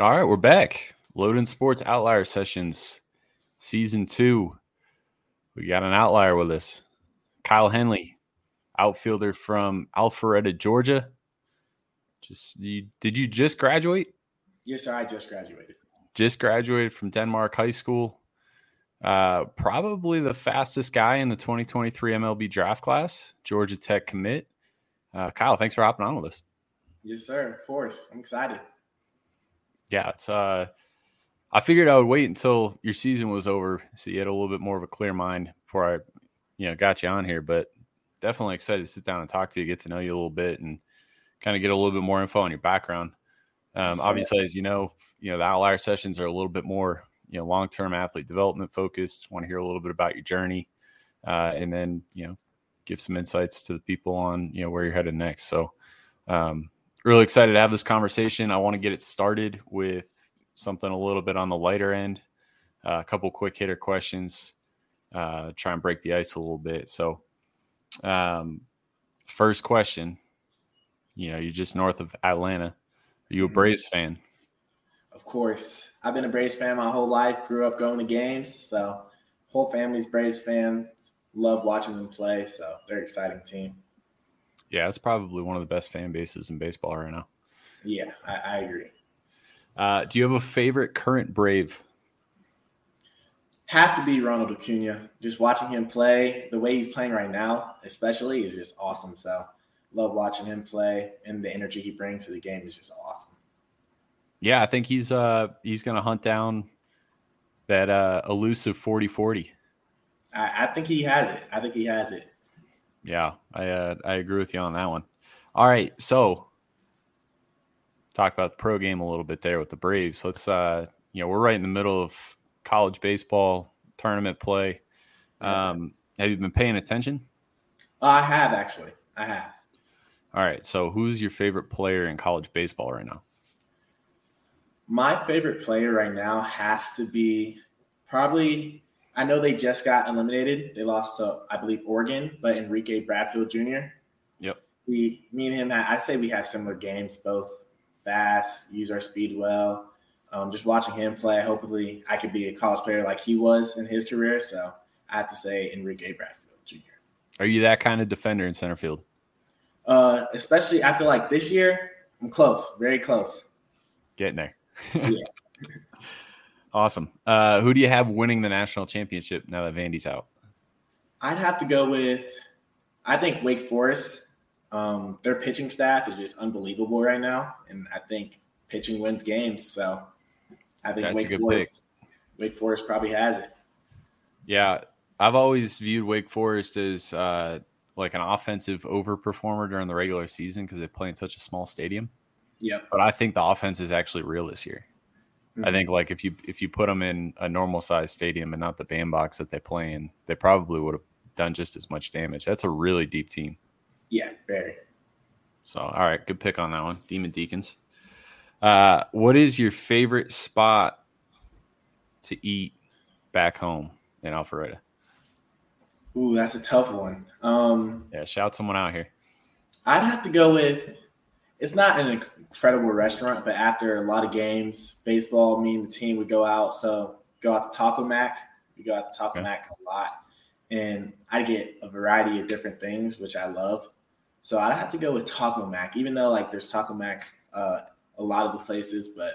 All right, we're back. Loden Sports Outlier Sessions, Season 2. We got an outlier with us. Kyle Henley, outfielder from Alpharetta, Georgia. Just you, did you just graduate? Yes, sir. I just graduated. Just graduated from Denmark High School. Uh, probably the fastest guy in the 2023 MLB draft class, Georgia Tech commit. Uh, Kyle, thanks for hopping on with us. Yes, sir. Of course. I'm excited. Yeah, it's uh I figured I would wait until your season was over so you had a little bit more of a clear mind before I, you know, got you on here. But definitely excited to sit down and talk to you, get to know you a little bit and kind of get a little bit more info on your background. Um, obviously, as you know, you know, the outlier sessions are a little bit more, you know, long-term athlete development focused. Want to hear a little bit about your journey, uh, and then you know, give some insights to the people on you know where you're headed next. So, um, really excited to have this conversation. I want to get it started with something a little bit on the lighter end, uh, a couple quick hitter questions, uh, try and break the ice a little bit. So, um, first question, you know, you're just north of Atlanta. Are you a mm-hmm. Braves fan? Of course. I've been a Braves fan my whole life. Grew up going to games, so whole family's Braves fan. Love watching them play. So they're exciting team. Yeah, it's probably one of the best fan bases in baseball right now. Yeah, I, I agree. Uh, do you have a favorite current Brave? Has to be Ronald Acuna. Just watching him play, the way he's playing right now, especially, is just awesome. So love watching him play, and the energy he brings to the game is just awesome. Yeah, I think he's uh he's gonna hunt down that uh elusive 40-40. I, I think he has it. I think he has it. Yeah, I uh, I agree with you on that one. All right, so talk about the pro game a little bit there with the Braves. Let's uh you know, we're right in the middle of college baseball tournament play. Um, have you been paying attention? I have actually. I have. All right. So, who's your favorite player in college baseball right now? My favorite player right now has to be probably. I know they just got eliminated. They lost to, I believe, Oregon, but Enrique Bradfield Jr. Yep. We, me and him, I say we have similar games, both fast, use our speed well. Um, just watching him play, hopefully I could be a college player like he was in his career. So I have to say Enrique Bradfield Jr. Are you that kind of defender in center field? Uh, especially, I feel like this year I'm close, very close. Getting there. yeah. awesome. Uh, who do you have winning the national championship now that Vandy's out? I'd have to go with, I think Wake Forest. Um, their pitching staff is just unbelievable right now, and I think pitching wins games. So I think That's Wake Forest, pick. Wake Forest probably has it. Yeah, I've always viewed Wake Forest as uh, like an offensive overperformer during the regular season because they play in such a small stadium. Yeah. But I think the offense is actually real this year. Mm-hmm. I think like if you if you put them in a normal size stadium and not the bandbox that they play in, they probably would have done just as much damage. That's a really deep team. Yeah, very. So all right, good pick on that one. Demon Deacons. Uh, what is your favorite spot to eat back home in Alpharetta? Ooh, that's a tough one. Um, yeah, shout someone out here. I'd have to go with. It's not an incredible restaurant, but after a lot of games, baseball, me and the team would go out. So go out to Taco Mac. We go out to Taco okay. Mac a lot, and I get a variety of different things, which I love. So I'd have to go with Taco Mac, even though like there's Taco Macs uh, a lot of the places, but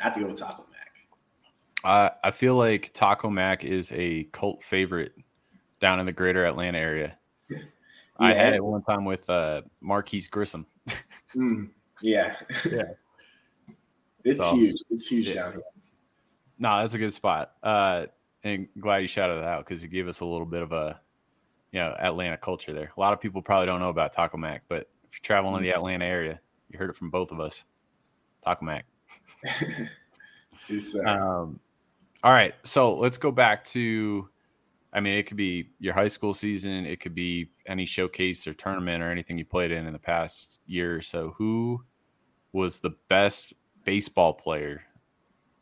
I have to go with Taco Mac. Uh, I feel like Taco Mac is a cult favorite down in the greater Atlanta area. Yeah. I had it one time with uh, Marquise Grissom. Mm, yeah. Yeah. It's so, huge. It's huge yeah. down here. No, that's a good spot. Uh, and glad you shouted it out because it gave us a little bit of a, you know, Atlanta culture there. A lot of people probably don't know about Taco Mac, but if you're traveling mm-hmm. in the mm. Atlanta area, you heard it from both of us. Taco Mac. um, all right, so let's go back to I mean, it could be your high school season, it could be any showcase or tournament or anything you played in in the past year or so. Who was the best baseball player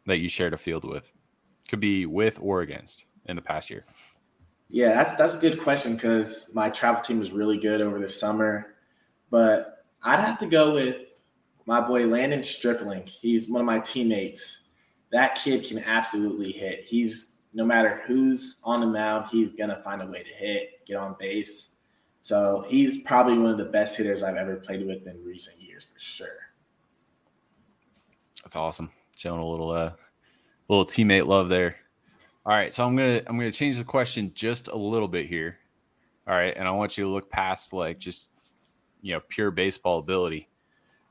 that you shared a field with? Could be with or against in the past year. Yeah, that's that's a good question because my travel team was really good over the summer, but I'd have to go with my boy Landon Stripling. He's one of my teammates. That kid can absolutely hit. He's no matter who's on the mound, he's gonna find a way to hit, get on base. So he's probably one of the best hitters I've ever played with in recent years for sure. That's awesome. Showing a little uh little teammate love there. All right, so I'm gonna I'm gonna change the question just a little bit here. All right, and I want you to look past like just you know pure baseball ability.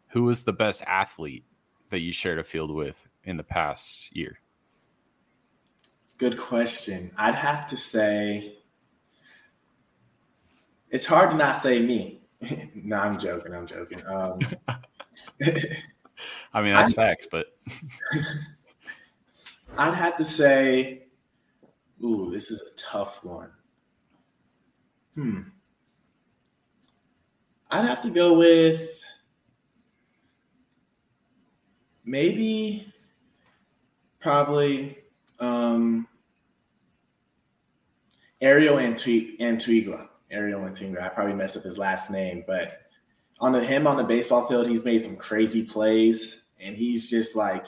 Who was the best athlete that you shared a field with in the past year? Good question. I'd have to say it's hard to not say me. no, I'm joking. I'm joking. Um, I mean, that's I, facts, but I'd have to say, ooh, this is a tough one. Hmm. I'd have to go with maybe probably um, Ariel Antigua. Ariel Antigua. I probably messed up his last name, but on the, him on the baseball field, he's made some crazy plays, and he's just like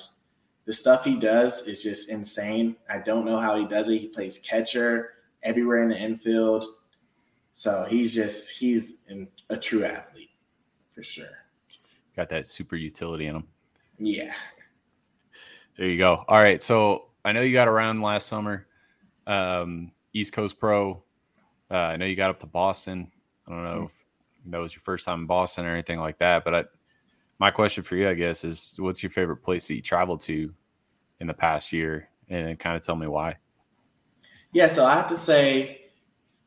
the stuff he does is just insane. I don't know how he does it. He plays catcher everywhere in the infield, so he's just he's a true athlete for sure. Got that super utility in him. Yeah. There you go. All right. So I know you got around last summer, um, East Coast Pro. Uh, I know you got up to Boston. I don't know if that was your first time in Boston or anything like that, but I, my question for you, I guess, is what's your favorite place that you traveled to in the past year, and kind of tell me why. Yeah, so I have to say,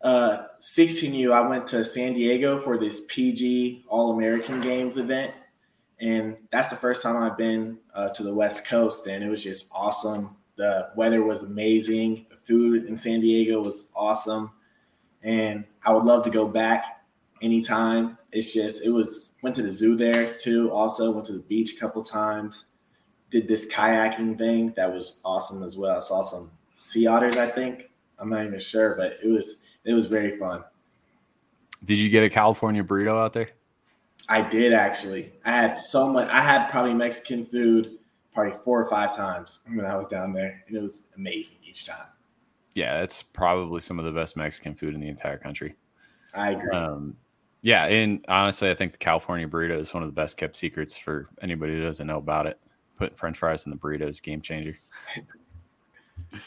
uh, 16U, I went to San Diego for this PG All American Games event, and that's the first time I've been uh, to the West Coast, and it was just awesome. The weather was amazing. The food in San Diego was awesome, and I would love to go back anytime. It's just it was went to the zoo there too. Also went to the beach a couple times. Did this kayaking thing that was awesome as well. I saw some sea otters. I think I'm not even sure, but it was it was very fun. Did you get a California burrito out there? I did actually. I had so much. I had probably Mexican food probably four or five times when I was down there, and it was amazing each time. Yeah, it's probably some of the best Mexican food in the entire country. I agree. Um, yeah, and honestly, I think the California burrito is one of the best kept secrets for anybody who doesn't know about it. Put French fries in the burrito is game changer.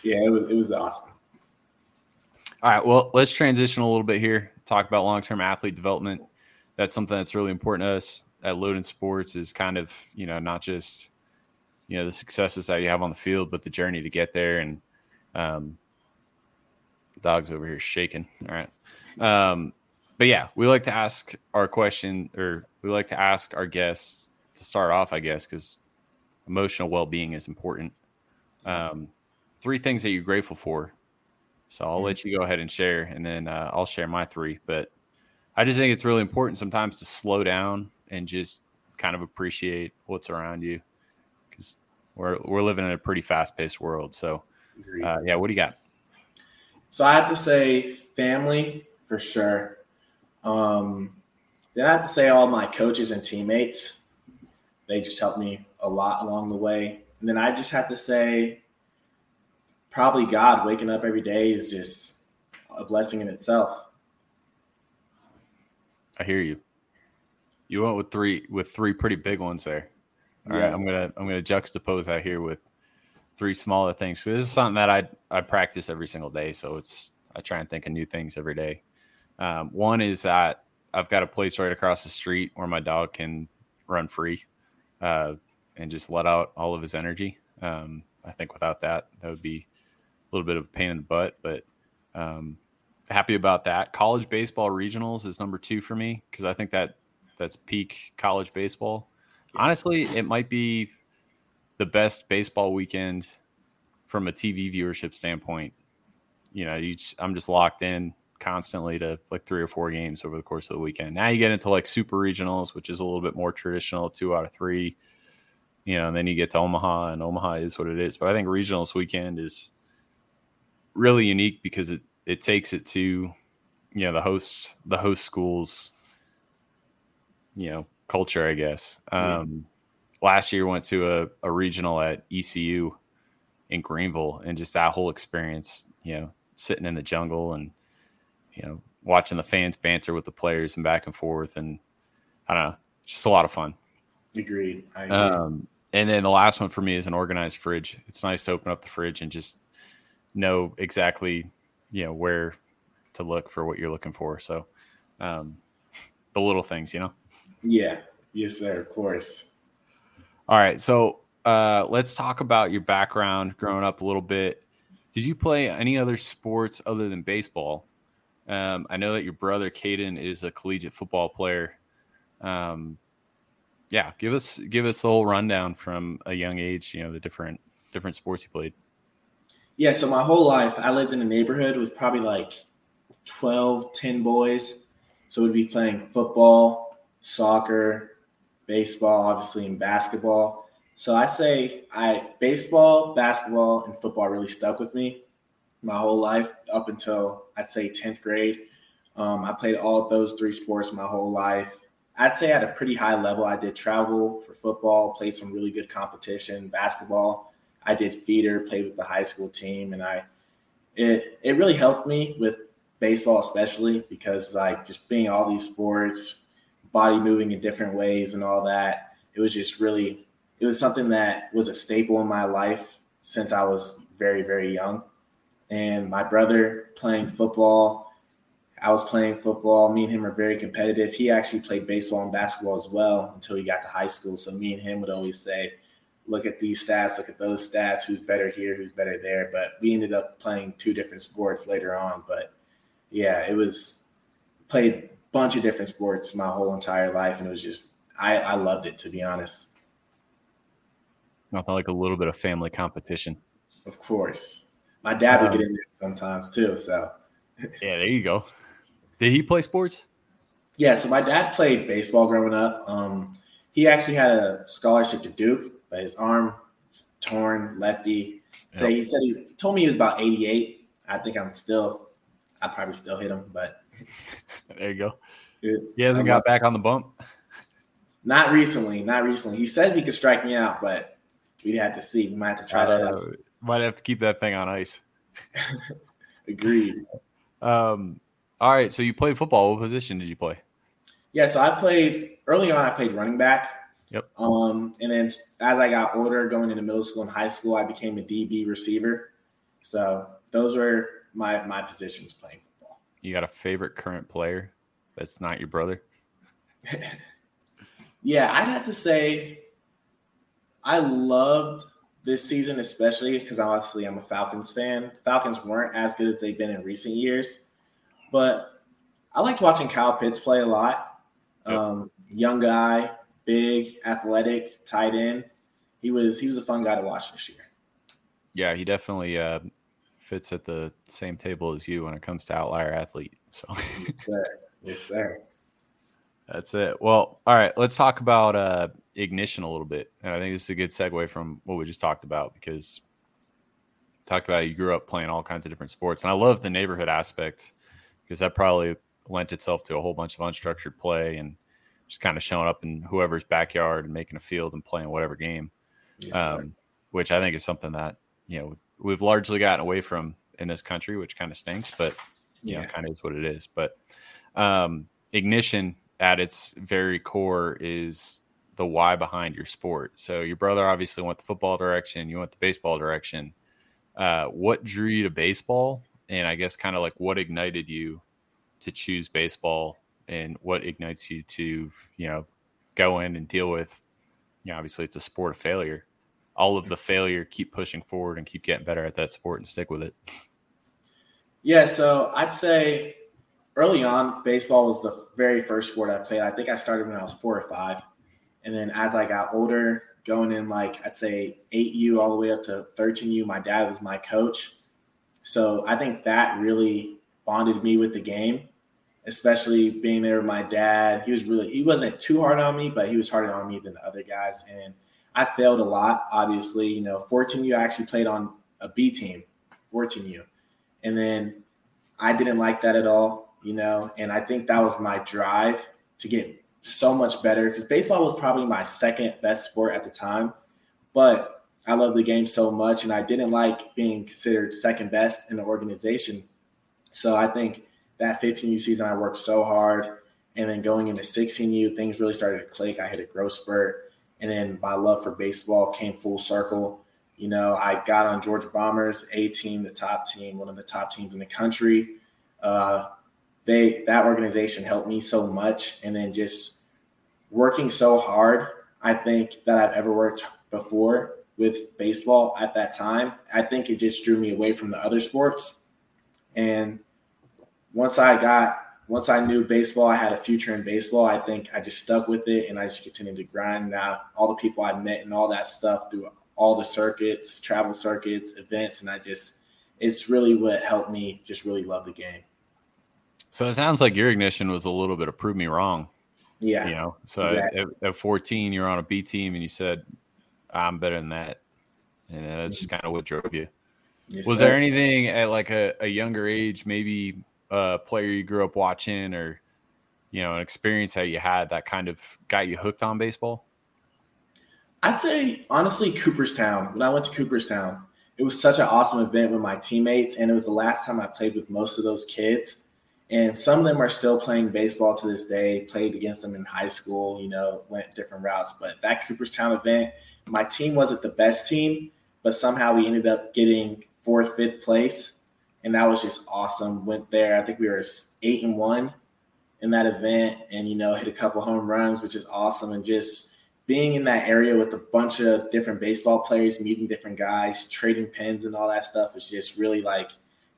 yeah, it was it was awesome. All right, well, let's transition a little bit here. Talk about long term athlete development. That's something that's really important to us at Loden Sports. Is kind of you know not just you know the successes that you have on the field, but the journey to get there. And um, dog's over here shaking. All right. Um, but yeah, we like to ask our question, or we like to ask our guests to start off, I guess, because emotional well being is important. Um, three things that you're grateful for. So I'll let you go ahead and share, and then uh, I'll share my three. But I just think it's really important sometimes to slow down and just kind of appreciate what's around you, we're we're living in a pretty fast paced world. So, uh, yeah, what do you got? So I have to say, family for sure. Um, then I have to say all my coaches and teammates. They just helped me a lot along the way. And then I just have to say, probably God waking up every day is just a blessing in itself. I hear you. You went with three with three pretty big ones there. All yeah. right, I'm gonna I'm gonna juxtapose that here with three smaller things. So this is something that I I practice every single day. So it's I try and think of new things every day. Um, one is that I've got a place right across the street where my dog can run free uh, and just let out all of his energy. Um, I think without that, that would be a little bit of a pain in the butt, but um, happy about that. College baseball regionals is number two for me because I think that that's peak college baseball. Honestly, it might be the best baseball weekend from a TV viewership standpoint. You know, you, I'm just locked in constantly to like three or four games over the course of the weekend. Now you get into like super regionals, which is a little bit more traditional, two out of three. You know, and then you get to Omaha, and Omaha is what it is. But I think regionals weekend is really unique because it it takes it to you know the host the host schools you know culture, I guess. Um, last year went to a, a regional at ECU in Greenville, and just that whole experience, you know, sitting in the jungle and you know watching the fans banter with the players and back and forth, and I don't know, just a lot of fun. Agreed. Agree. Um, and then the last one for me is an organized fridge. It's nice to open up the fridge and just know exactly, you know, where to look for what you're looking for. So, um, the little things, you know. Yeah. Yes, sir. Of course. All right. So, uh, let's talk about your background growing up a little bit. Did you play any other sports other than baseball? Um, I know that your brother Caden is a collegiate football player. Um, yeah, give us give us a whole rundown from a young age. You know the different different sports you played. Yeah, so my whole life I lived in a neighborhood with probably like 12, 10 boys. So we'd be playing football, soccer, baseball, obviously, and basketball. So I say I baseball, basketball, and football really stuck with me my whole life up until I'd say 10th grade. Um, I played all those three sports my whole life. I'd say at a pretty high level. I did travel for football, played some really good competition, basketball. I did feeder, played with the high school team, and I it it really helped me with baseball, especially because like just being all these sports, body moving in different ways, and all that. It was just really it was something that was a staple in my life since I was very very young. And my brother playing football I was playing football. Me and him are very competitive. He actually played baseball and basketball as well until he got to high school. So me and him would always say, look at these stats, look at those stats, who's better here, who's better there. But we ended up playing two different sports later on. But yeah, it was played bunch of different sports my whole entire life. And it was just, I, I loved it, to be honest. Nothing like a little bit of family competition. Of course. My dad would get in there sometimes too. So yeah, there you go. Did he play sports? Yeah, so my dad played baseball growing up. Um, he actually had a scholarship to Duke, but his arm torn, lefty. So yep. he said he told me he was about 88. I think I'm still, I probably still hit him, but there you go. It, he hasn't got back on the bump. Not recently, not recently. He says he could strike me out, but we'd have to see. We might have to try uh, that out. Might have to keep that thing on ice. Agreed. Um, all right. So you played football. What position did you play? Yeah. So I played early on. I played running back. Yep. Um, and then as I got older, going into middle school and high school, I became a DB receiver. So those were my my positions playing football. You got a favorite current player that's not your brother? yeah, I'd have to say I loved this season, especially because obviously I'm a Falcons fan. Falcons weren't as good as they've been in recent years. But I liked watching Kyle Pitts play a lot. Yep. Um, young guy, big, athletic, tight end. He was he was a fun guy to watch this year. Yeah, he definitely uh, fits at the same table as you when it comes to outlier athlete. So yes, sir. That's it. Well, all right, let's talk about uh, ignition a little bit. And I think this is a good segue from what we just talked about because talked about you grew up playing all kinds of different sports. And I love the neighborhood aspect because that probably lent itself to a whole bunch of unstructured play and just kind of showing up in whoever's backyard and making a field and playing whatever game, yes, um, which I think is something that you know we've largely gotten away from in this country, which kind of stinks, but you yeah. know, kind of is what it is. But um, ignition at its very core is the why behind your sport. So your brother obviously went the football direction, you went the baseball direction. Uh, what drew you to baseball, and I guess kind of like what ignited you to choose baseball and what ignites you to, you know, go in and deal with, you know, obviously it's a sport of failure. All of the failure, keep pushing forward and keep getting better at that sport and stick with it. Yeah, so I'd say early on, baseball was the very first sport I played. I think I started when I was four or five. And then as I got older, going in like I'd say 8U all the way up to 13U, my dad was my coach. So I think that really bonded me with the game, especially being there with my dad. He was really he wasn't too hard on me, but he was harder on me than the other guys. And I failed a lot, obviously. You know, 14U I actually played on a B team, 14U. And then I didn't like that at all, you know, and I think that was my drive to get so much better because baseball was probably my second best sport at the time. But I love the game so much, and I didn't like being considered second best in the organization. So I think that 15U season, I worked so hard. And then going into 16U, things really started to click. I hit a growth spurt. And then my love for baseball came full circle. You know, I got on Georgia Bombers, A team, the top team, one of the top teams in the country. Uh, they that organization helped me so much, and then just working so hard. I think that I've ever worked before with baseball at that time. I think it just drew me away from the other sports. And once I got once I knew baseball, I had a future in baseball. I think I just stuck with it and I just continued to grind. Now, all the people I met and all that stuff through all the circuits, travel circuits, events, and I just, it's really what helped me just really love the game. So it sounds like your ignition was a little bit of prove me wrong. Yeah. You know, so exactly. at, at 14, you're on a B team and you said, I'm better than that. And that's just mm-hmm. kind of what drove you. Yes, was sir. there anything at like a, a younger age, maybe a player you grew up watching or you know an experience that you had that kind of got you hooked on baseball? I'd say honestly cooperstown. When i went to cooperstown it was such an awesome event with my teammates and it was the last time i played with most of those kids. And some of them are still playing baseball to this day played against them in high school you know went different routes. But that cooperstown event my team wasn't the best team but somehow we ended up getting fourth fifth place and that was just awesome. Went there. I think we were eight and one in that event, and you know, hit a couple home runs, which is awesome. And just being in that area with a bunch of different baseball players, meeting different guys, trading pins and all that stuff was just really like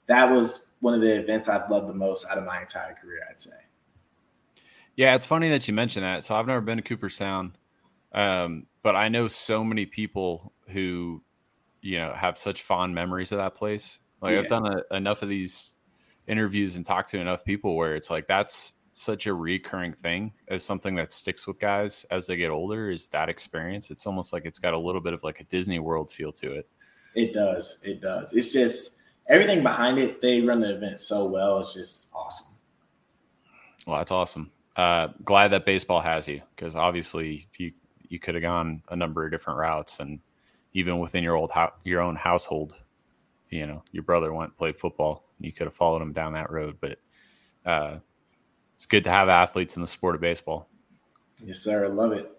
that was one of the events I've loved the most out of my entire career. I'd say. Yeah, it's funny that you mentioned that. So I've never been to Cooperstown, um, but I know so many people who, you know, have such fond memories of that place. Like yeah. I've done a, enough of these interviews and talked to enough people where it's like that's such a recurring thing as something that sticks with guys as they get older is that experience. It's almost like it's got a little bit of like a Disney World feel to it. It does. It does. It's just everything behind it. They run the event so well. It's just awesome. Well, that's awesome. Uh, glad that baseball has you because obviously you you could have gone a number of different routes and even within your old ho- your own household you know your brother went and played football you could have followed him down that road but uh, it's good to have athletes in the sport of baseball. Yes sir. I love it.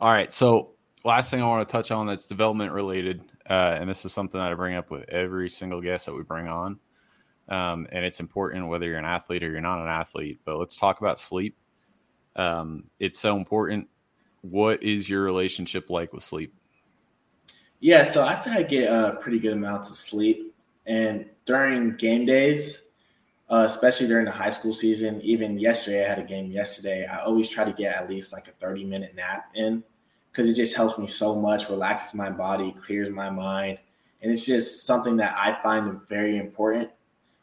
All right. So last thing i want to touch on that's development related uh, and this is something that i bring up with every single guest that we bring on um, and it's important whether you're an athlete or you're not an athlete but let's talk about sleep. Um, it's so important. What is your relationship like with sleep yeah, so I try to get uh, pretty good amounts of sleep. And during game days, uh, especially during the high school season, even yesterday, I had a game yesterday. I always try to get at least like a 30 minute nap in because it just helps me so much, relaxes my body, clears my mind. And it's just something that I find very important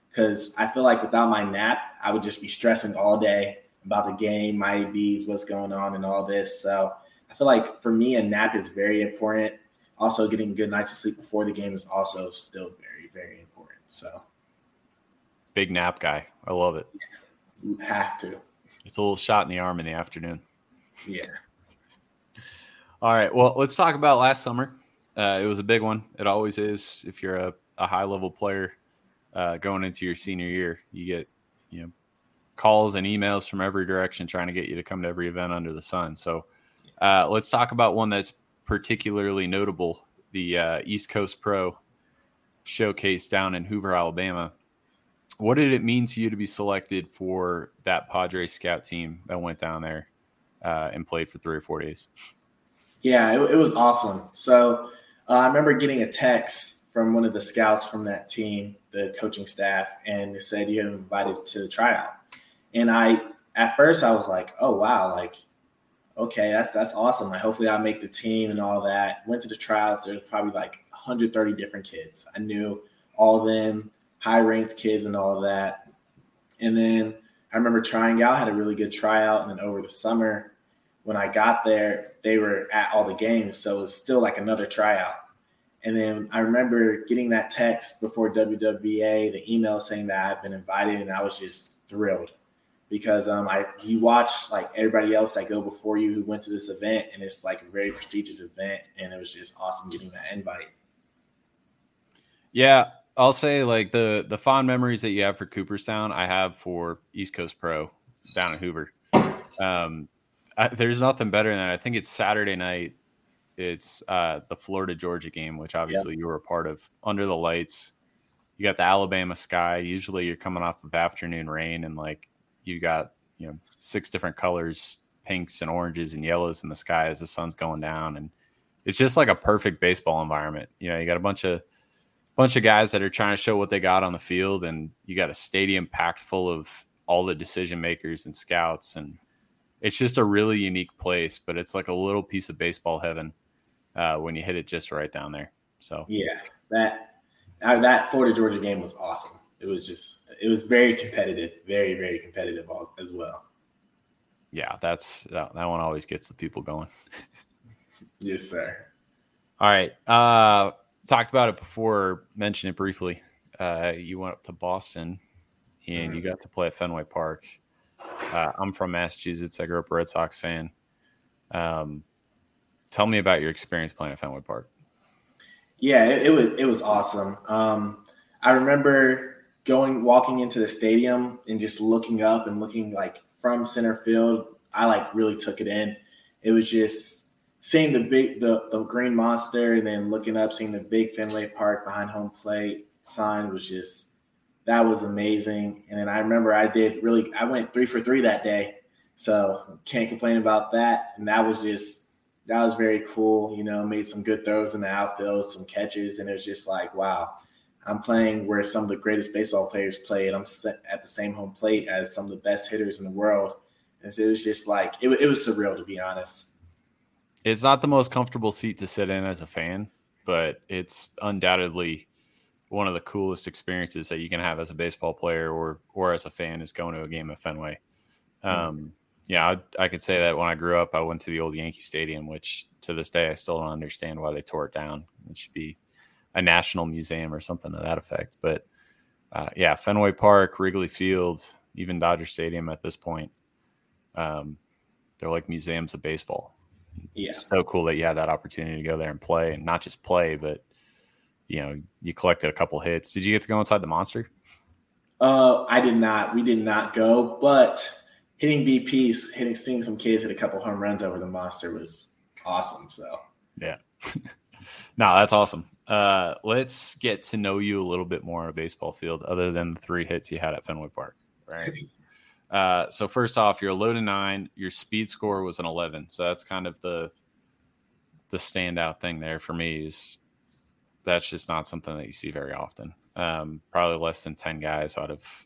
because I feel like without my nap, I would just be stressing all day about the game, my ABs, what's going on, and all this. So I feel like for me, a nap is very important also getting good nights of sleep before the game is also still very, very important. So big nap guy. I love it. Yeah, have to. It's a little shot in the arm in the afternoon. Yeah. All right. Well, let's talk about last summer. Uh, it was a big one. It always is. If you're a, a high level player uh, going into your senior year, you get you know calls and emails from every direction trying to get you to come to every event under the sun. So uh, let's talk about one that's particularly notable the uh, East Coast Pro showcase down in Hoover, Alabama. What did it mean to you to be selected for that Padre scout team that went down there uh, and played for three or four days? Yeah, it, it was awesome. So uh, I remember getting a text from one of the scouts from that team, the coaching staff, and it said you have invited to the tryout. And I, at first, I was like, oh wow, like okay, that's that's awesome. Like, hopefully, I make the team and all that. Went to the trials. There's probably like 130 different kids. I knew all of them, high ranked kids, and all that. And then I remember trying out. Had a really good tryout, and then over the summer, when I got there, they were at all the games, so it was still like another tryout. And then I remember getting that text before WWBA, the email saying that I've been invited, and I was just thrilled because um, I you watch like everybody else that go before you who went to this event, and it's like a very prestigious event, and it was just awesome getting that invite. Yeah, I'll say like the the fond memories that you have for Cooperstown, I have for East Coast Pro down in Hoover. Um, I, there's nothing better than that. I think it's Saturday night. It's uh, the Florida Georgia game, which obviously yep. you were a part of. Under the lights, you got the Alabama sky. Usually, you're coming off of afternoon rain, and like you got you know six different colors, pinks and oranges and yellows in the sky as the sun's going down, and it's just like a perfect baseball environment. You know, you got a bunch of bunch of guys that are trying to show what they got on the field, and you got a stadium packed full of all the decision makers and scouts, and it's just a really unique place. But it's like a little piece of baseball heaven uh, when you hit it just right down there. So yeah, that that Florida Georgia game was awesome. It was just it was very competitive, very very competitive as well. Yeah, that's that, that one always gets the people going. yes, sir. All right. Uh, talked about it before, mentioned it briefly. Uh, you went up to Boston and mm-hmm. you got to play at Fenway Park. Uh, I'm from Massachusetts. I grew up a Red Sox fan. Um, tell me about your experience playing at Fenway Park. Yeah, it, it was it was awesome. Um, I remember going walking into the stadium and just looking up and looking like from center field. I like really took it in. It was just seeing the big the, the green monster and then looking up seeing the big fenway park behind home plate sign was just that was amazing and then i remember i did really i went three for three that day so can't complain about that and that was just that was very cool you know made some good throws in the outfield some catches and it was just like wow i'm playing where some of the greatest baseball players play and i'm at the same home plate as some of the best hitters in the world and so it was just like it, it was surreal to be honest it's not the most comfortable seat to sit in as a fan, but it's undoubtedly one of the coolest experiences that you can have as a baseball player or or as a fan is going to a game at Fenway. Hmm. Um, yeah, I, I, could say that when I grew up, I went to the old Yankee Stadium, which to this day I still don't understand why they tore it down. It should be a national museum or something to that effect. But uh, yeah, Fenway Park, Wrigley Field, even Dodger Stadium at this point, um, they're like museums of baseball yeah. so cool that you had that opportunity to go there and play and not just play, but you know, you collected a couple hits. Did you get to go inside the monster? Uh, I did not. We did not go, but hitting BPs, hitting, seeing some kids hit a couple home runs over the monster was awesome. So, yeah. no, that's awesome. Uh, let's get to know you a little bit more on a baseball field, other than the three hits you had at Fenway Park. Right. Uh, so first off, you're a low to nine. Your speed score was an 11. So that's kind of the the standout thing there for me is that's just not something that you see very often. Um, probably less than 10 guys out of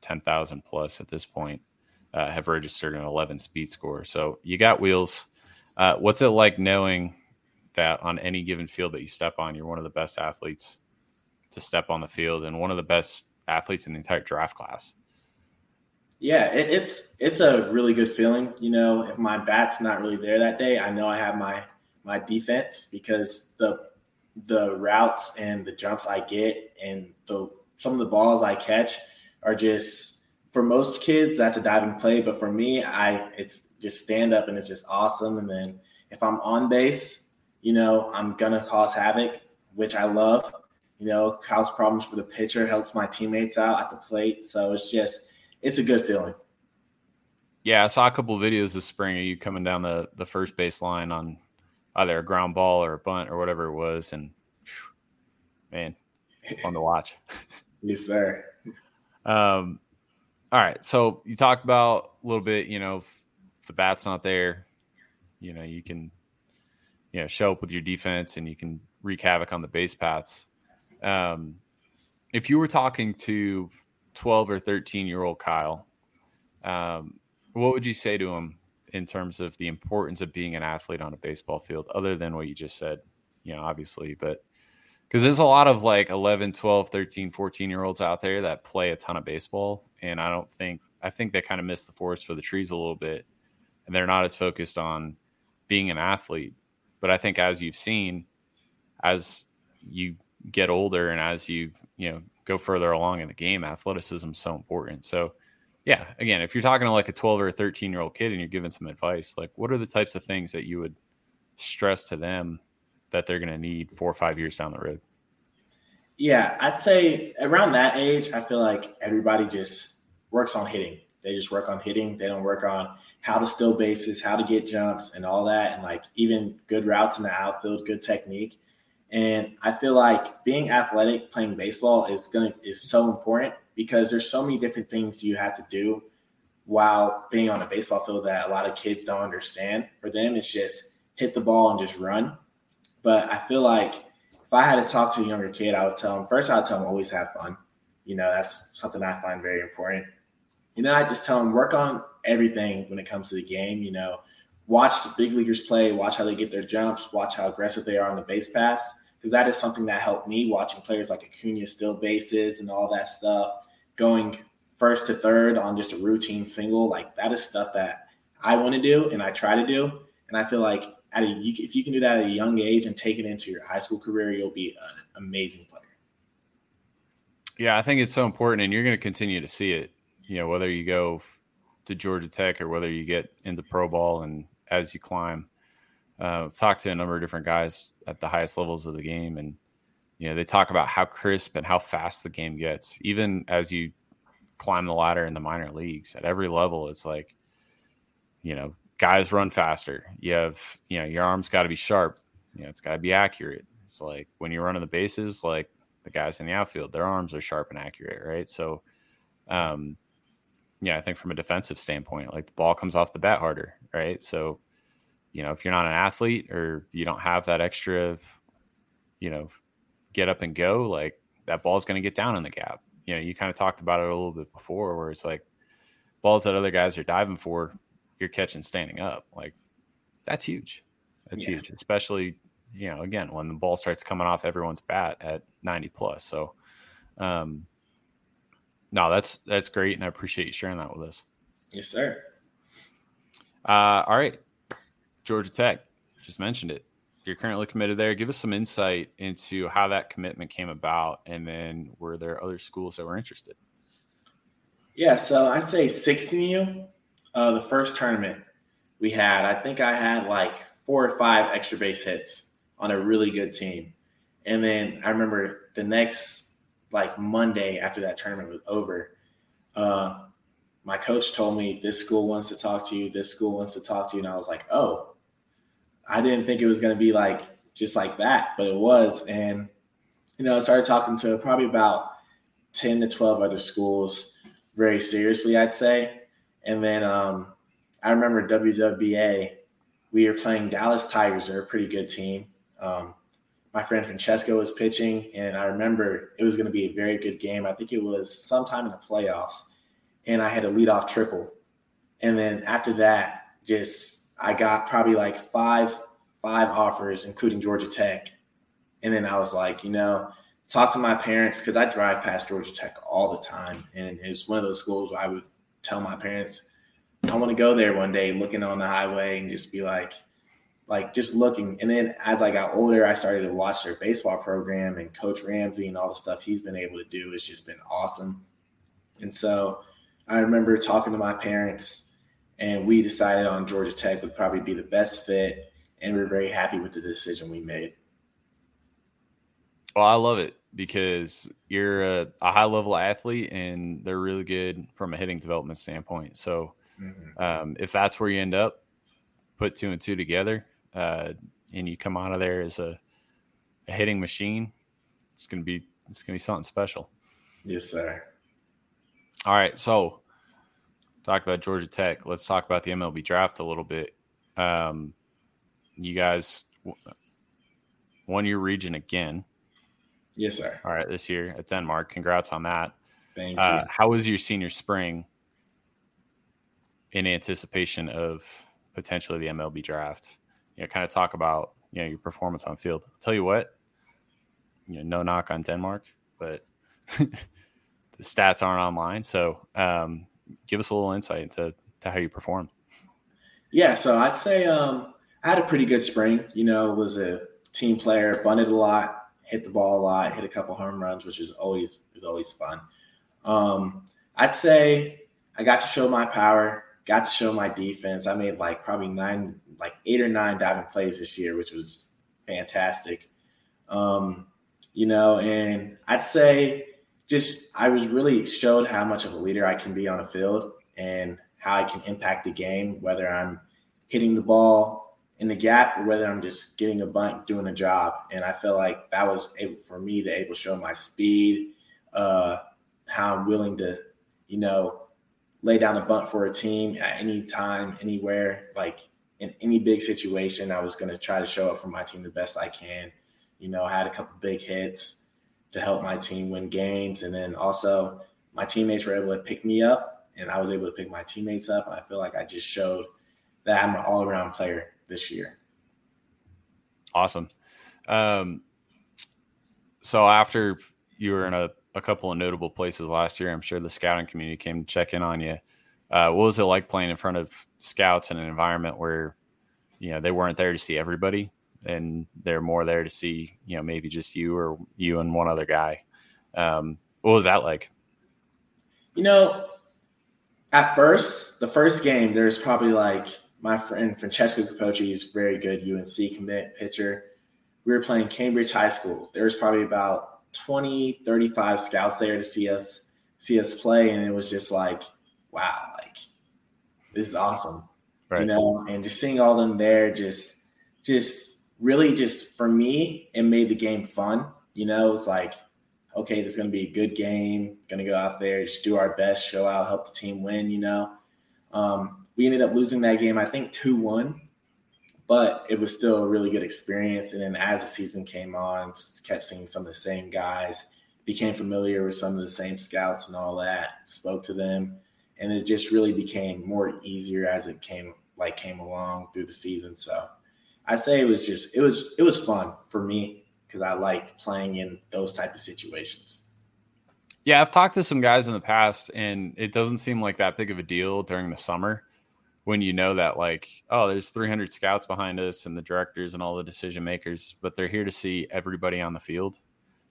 10,000 plus at this point uh, have registered an 11 speed score. So you got wheels. Uh, what's it like knowing that on any given field that you step on, you're one of the best athletes to step on the field and one of the best athletes in the entire draft class? Yeah, it, it's it's a really good feeling. You know, if my bat's not really there that day, I know I have my my defense because the the routes and the jumps I get and the some of the balls I catch are just for most kids that's a diving play, but for me, I it's just stand up and it's just awesome. And then if I'm on base, you know, I'm gonna cause havoc, which I love. You know, cause problems for the pitcher, helps my teammates out at the plate. So it's just it's a good feeling. Yeah, I saw a couple videos this spring of you coming down the the first base line on either a ground ball or a bunt or whatever it was, and man, fun to watch. yes, sir. Um, all right, so you talked about a little bit, you know, if the bat's not there, you know, you can, you know, show up with your defense and you can wreak havoc on the base paths. Um, if you were talking to 12 or 13 year old Kyle, um, what would you say to him in terms of the importance of being an athlete on a baseball field, other than what you just said, you know, obviously, but because there's a lot of like 11, 12, 13, 14 year olds out there that play a ton of baseball. And I don't think, I think they kind of miss the forest for the trees a little bit. And they're not as focused on being an athlete. But I think as you've seen, as you get older and as you, you know, go further along in the game, athleticism is so important. So, yeah, again, if you're talking to like a 12 or a 13 year old kid and you're giving some advice, like what are the types of things that you would stress to them that they're going to need four or five years down the road? Yeah, I'd say around that age, I feel like everybody just works on hitting. They just work on hitting. They don't work on how to steal bases, how to get jumps, and all that, and like even good routes in the outfield, good technique. And I feel like being athletic, playing baseball is gonna is so important because there's so many different things you have to do while being on a baseball field that a lot of kids don't understand. For them, it's just hit the ball and just run. But I feel like if I had to talk to a younger kid, I would tell them first. I'd tell them always have fun. You know, that's something I find very important. And then I just tell them work on everything when it comes to the game. You know, watch the big leaguers play, watch how they get their jumps, watch how aggressive they are on the base pass because that is something that helped me watching players like Acuna steal bases and all that stuff, going first to third on just a routine single. Like that is stuff that I want to do and I try to do. And I feel like at a, if you can do that at a young age and take it into your high school career, you'll be an amazing player. Yeah, I think it's so important, and you're going to continue to see it. You know, whether you go to Georgia Tech or whether you get into pro ball, and as you climb, uh, talked to a number of different guys at the highest levels of the game, and you know they talk about how crisp and how fast the game gets, even as you climb the ladder in the minor leagues. At every level, it's like, you know, guys run faster. You have, you know, your arms got to be sharp. You know, it's got to be accurate. It's like when you're running the bases, like the guys in the outfield, their arms are sharp and accurate, right? So, um, yeah, I think from a defensive standpoint, like the ball comes off the bat harder, right? So you know, if you're not an athlete or you don't have that extra, you know, get up and go, like that ball's going to get down in the gap. You know, you kind of talked about it a little bit before where it's like balls that other guys are diving for, you're catching standing up. Like that's huge. That's yeah. huge, especially, you know, again, when the ball starts coming off everyone's bat at 90 plus. So, um, no, that's that's great, and I appreciate you sharing that with us. Yes, sir. Uh, all right, Georgia Tech, just mentioned it. You're currently committed there. Give us some insight into how that commitment came about, and then were there other schools that were interested? Yeah, so I'd say 16U, uh, the first tournament we had, I think I had like four or five extra base hits on a really good team. And then I remember the next like Monday after that tournament was over, uh, my coach told me this school wants to talk to you, this school wants to talk to you, and I was like, oh, I didn't think it was going to be like just like that, but it was. And, you know, I started talking to probably about 10 to 12 other schools very seriously, I'd say. And then um, I remember WWBA, we were playing Dallas Tigers. They're a pretty good team. Um, my friend Francesco was pitching, and I remember it was going to be a very good game. I think it was sometime in the playoffs, and I had a leadoff triple. And then after that, just I got probably like five five offers, including Georgia Tech. And then I was like, you know, talk to my parents because I drive past Georgia Tech all the time. And it's one of those schools where I would tell my parents, I want to go there one day, looking on the highway and just be like, like just looking. And then as I got older, I started to watch their baseball program and Coach Ramsey and all the stuff he's been able to do. It's just been awesome. And so I remember talking to my parents and we decided on Georgia Tech would probably be the best fit, and we're very happy with the decision we made. Well, I love it because you're a, a high level athlete, and they're really good from a hitting development standpoint. So, mm-hmm. um, if that's where you end up, put two and two together, uh, and you come out of there as a, a hitting machine, it's gonna be it's gonna be something special. Yes, sir. All right, so talk about Georgia Tech. Let's talk about the MLB draft a little bit. Um, you guys won your region again. Yes, sir. All right, this year at Denmark. Congrats on that. Thank uh, you. How was your senior spring in anticipation of potentially the MLB draft? You know, kind of talk about you know your performance on field. I'll tell you what, you know, no knock on Denmark, but the stats aren't online. So um, give us a little insight into to how you performed. Yeah, so I'd say um, I had a pretty good spring. You know, was a team player, bunted a lot, hit the ball a lot, hit a couple home runs, which is always is always fun. Um, I'd say I got to show my power, got to show my defense. I made like probably nine, like eight or nine diving plays this year, which was fantastic. Um, you know, and I'd say just I was really showed how much of a leader I can be on a field and how I can impact the game, whether I'm hitting the ball in the gap or whether I'm just getting a bunt, doing a job. And I feel like that was able for me to able show my speed, uh, how I'm willing to, you know, lay down a bunt for a team at any time, anywhere, like in any big situation. I was going to try to show up for my team the best I can. You know, I had a couple big hits to help my team win games. And then also my teammates were able to pick me up and I was able to pick my teammates up. I feel like I just showed that I'm an all around player this year. Awesome. Um, so after you were in a, a couple of notable places last year, I'm sure the scouting community came to check in on you. Uh, what was it like playing in front of scouts in an environment where, you know, they weren't there to see everybody? and they're more there to see, you know, maybe just you or you and one other guy. Um, what was that like? You know, at first, the first game, there's probably like my friend Francesco Capocci is very good UNC commit pitcher. We were playing Cambridge High School. There was probably about 20, 35 scouts there to see us see us play, and it was just like, wow, like this is awesome. Right. You know, and just seeing all them there just just really just for me, it made the game fun. You know, it's like, okay, this is going to be a good game. Going to go out there, just do our best, show out, help the team win. You know, um, we ended up losing that game, I think two one, but it was still a really good experience. And then as the season came on, kept seeing some of the same guys, became familiar with some of the same scouts and all that, spoke to them, and it just really became more easier as it came like came along through the season. So I say it was just it was it was fun for me because I like playing in those type of situations. Yeah, I've talked to some guys in the past, and it doesn't seem like that big of a deal during the summer when you know that like oh there's 300 scouts behind us and the directors and all the decision makers but they're here to see everybody on the field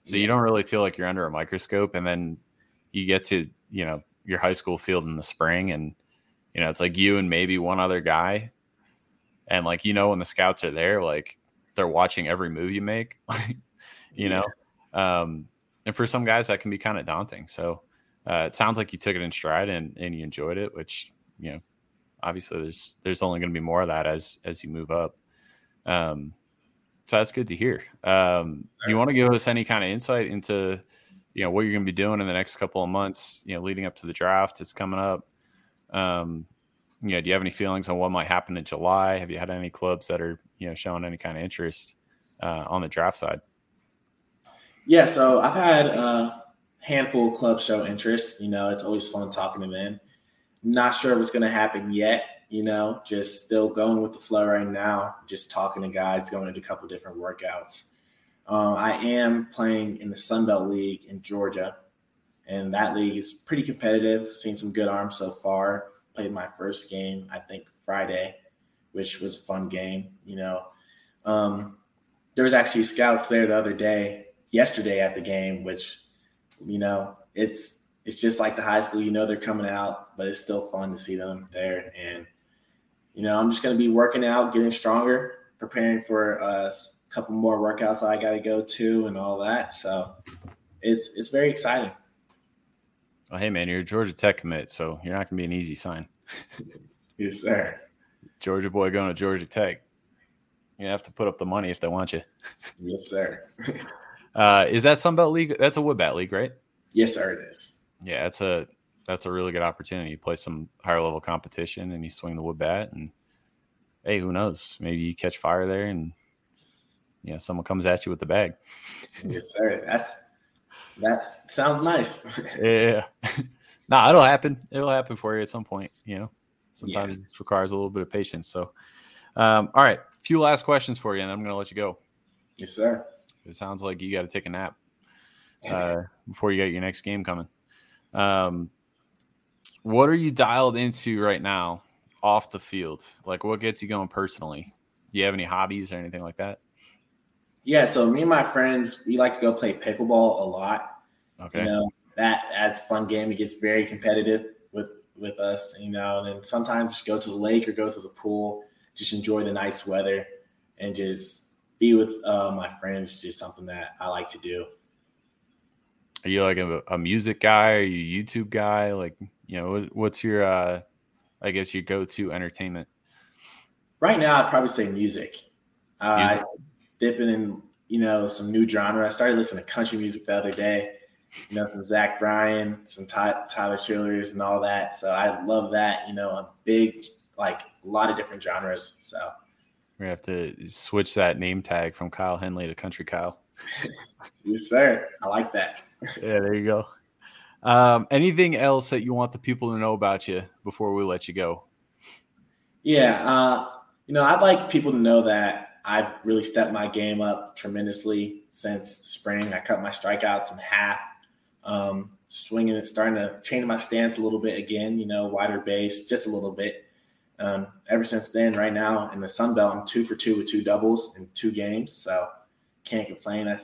so yeah. you don't really feel like you're under a microscope and then you get to you know your high school field in the spring and you know it's like you and maybe one other guy and like you know when the scouts are there like they're watching every move you make you know? Um and for some guys that can be kind of daunting. So uh, it sounds like you took it in stride and, and you enjoyed it which you know obviously there's there's only going to be more of that as as you move up. Um so that's good to hear. Um do you want to give us any kind of insight into you know what you're going to be doing in the next couple of months you know leading up to the draft it's coming up um you know, do you have any feelings on what might happen in July? Have you had any clubs that are, you know, showing any kind of interest uh, on the draft side? Yeah, so I've had a handful of clubs show interest. You know, it's always fun talking to them. Not sure what's going to happen yet. You know, just still going with the flow right now. Just talking to guys, going into a couple different workouts. Um, I am playing in the Sun Belt League in Georgia, and that league is pretty competitive. Seen some good arms so far played my first game, I think Friday, which was a fun game. You know, um, there was actually scouts there the other day, yesterday at the game, which, you know, it's it's just like the high school. You know, they're coming out, but it's still fun to see them there. And you know, I'm just going to be working out, getting stronger, preparing for a couple more workouts I got to go to, and all that. So it's it's very exciting. Well, hey man, you're a Georgia Tech commit, so you're not gonna be an easy sign. yes, sir. Georgia boy going to Georgia Tech. You have to put up the money if they want you. yes, sir. uh, is that some Sunbelt League? That's a Woodbat League, right? Yes, sir. It is. Yeah, that's a that's a really good opportunity. You play some higher level competition and you swing the wood bat, and hey, who knows? Maybe you catch fire there, and you know someone comes at you with the bag. yes, sir. That's that sounds nice. yeah. nah, it'll happen. It'll happen for you at some point. You know, sometimes yeah. it requires a little bit of patience. So, um, all right, a few last questions for you, and I'm going to let you go. Yes, sir. It sounds like you got to take a nap uh, before you get your next game coming. Um, what are you dialed into right now off the field? Like, what gets you going personally? Do you have any hobbies or anything like that? Yeah, so me and my friends, we like to go play pickleball a lot. Okay. You know, that as a fun game. It gets very competitive with with us, you know, and then sometimes just go to the lake or go to the pool, just enjoy the nice weather and just be with uh, my friends, just something that I like to do. Are you like a, a music guy? Are you YouTube guy? Like, you know, what's your, uh, I guess your go-to entertainment? Right now, I'd probably say music. Uh, music. Dipping in, you know, some new genre. I started listening to country music the other day you know, some Zach Bryan, some Ty- Tyler Childers, and all that. So I love that. You know, a big, like a lot of different genres. So we have to switch that name tag from Kyle Henley to Country Kyle. yes, sir. I like that. yeah, there you go. Um, anything else that you want the people to know about you before we let you go? Yeah, uh, you know, I'd like people to know that I've really stepped my game up tremendously since spring. I cut my strikeouts in half um, swinging it, starting to change my stance a little bit again, you know, wider base, just a little bit. Um, ever since then, right now in the Sun Belt, I'm two for two with two doubles in two games. So can't complain. I,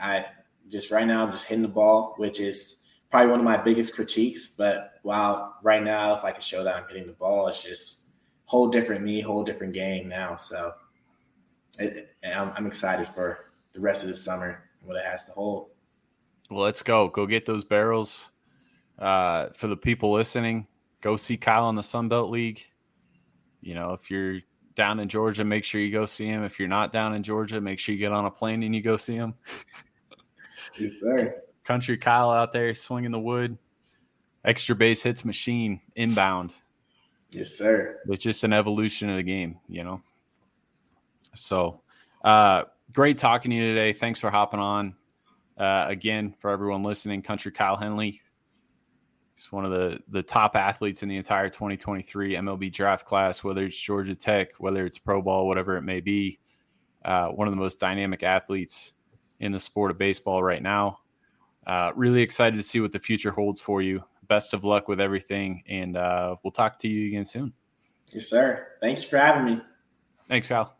I just right now, I'm just hitting the ball, which is probably one of my biggest critiques. But while right now, if I can show that I'm hitting the ball, it's just whole different me, whole different game now. So it, I'm, I'm excited for the rest of the summer and what it has to hold. Well, let's go. Go get those barrels. Uh, for the people listening, go see Kyle in the Sun Belt League. You know, if you're down in Georgia, make sure you go see him. If you're not down in Georgia, make sure you get on a plane and you go see him. yes, sir. Country Kyle out there swinging the wood. Extra base hits machine inbound. Yes, sir. It's just an evolution of the game, you know. So, uh, great talking to you today. Thanks for hopping on. Uh, again, for everyone listening, Country Kyle Henley. He's one of the, the top athletes in the entire 2023 MLB draft class, whether it's Georgia Tech, whether it's Pro Ball, whatever it may be. Uh, one of the most dynamic athletes in the sport of baseball right now. Uh, really excited to see what the future holds for you. Best of luck with everything, and uh, we'll talk to you again soon. Yes, sir. Thanks for having me. Thanks, Kyle.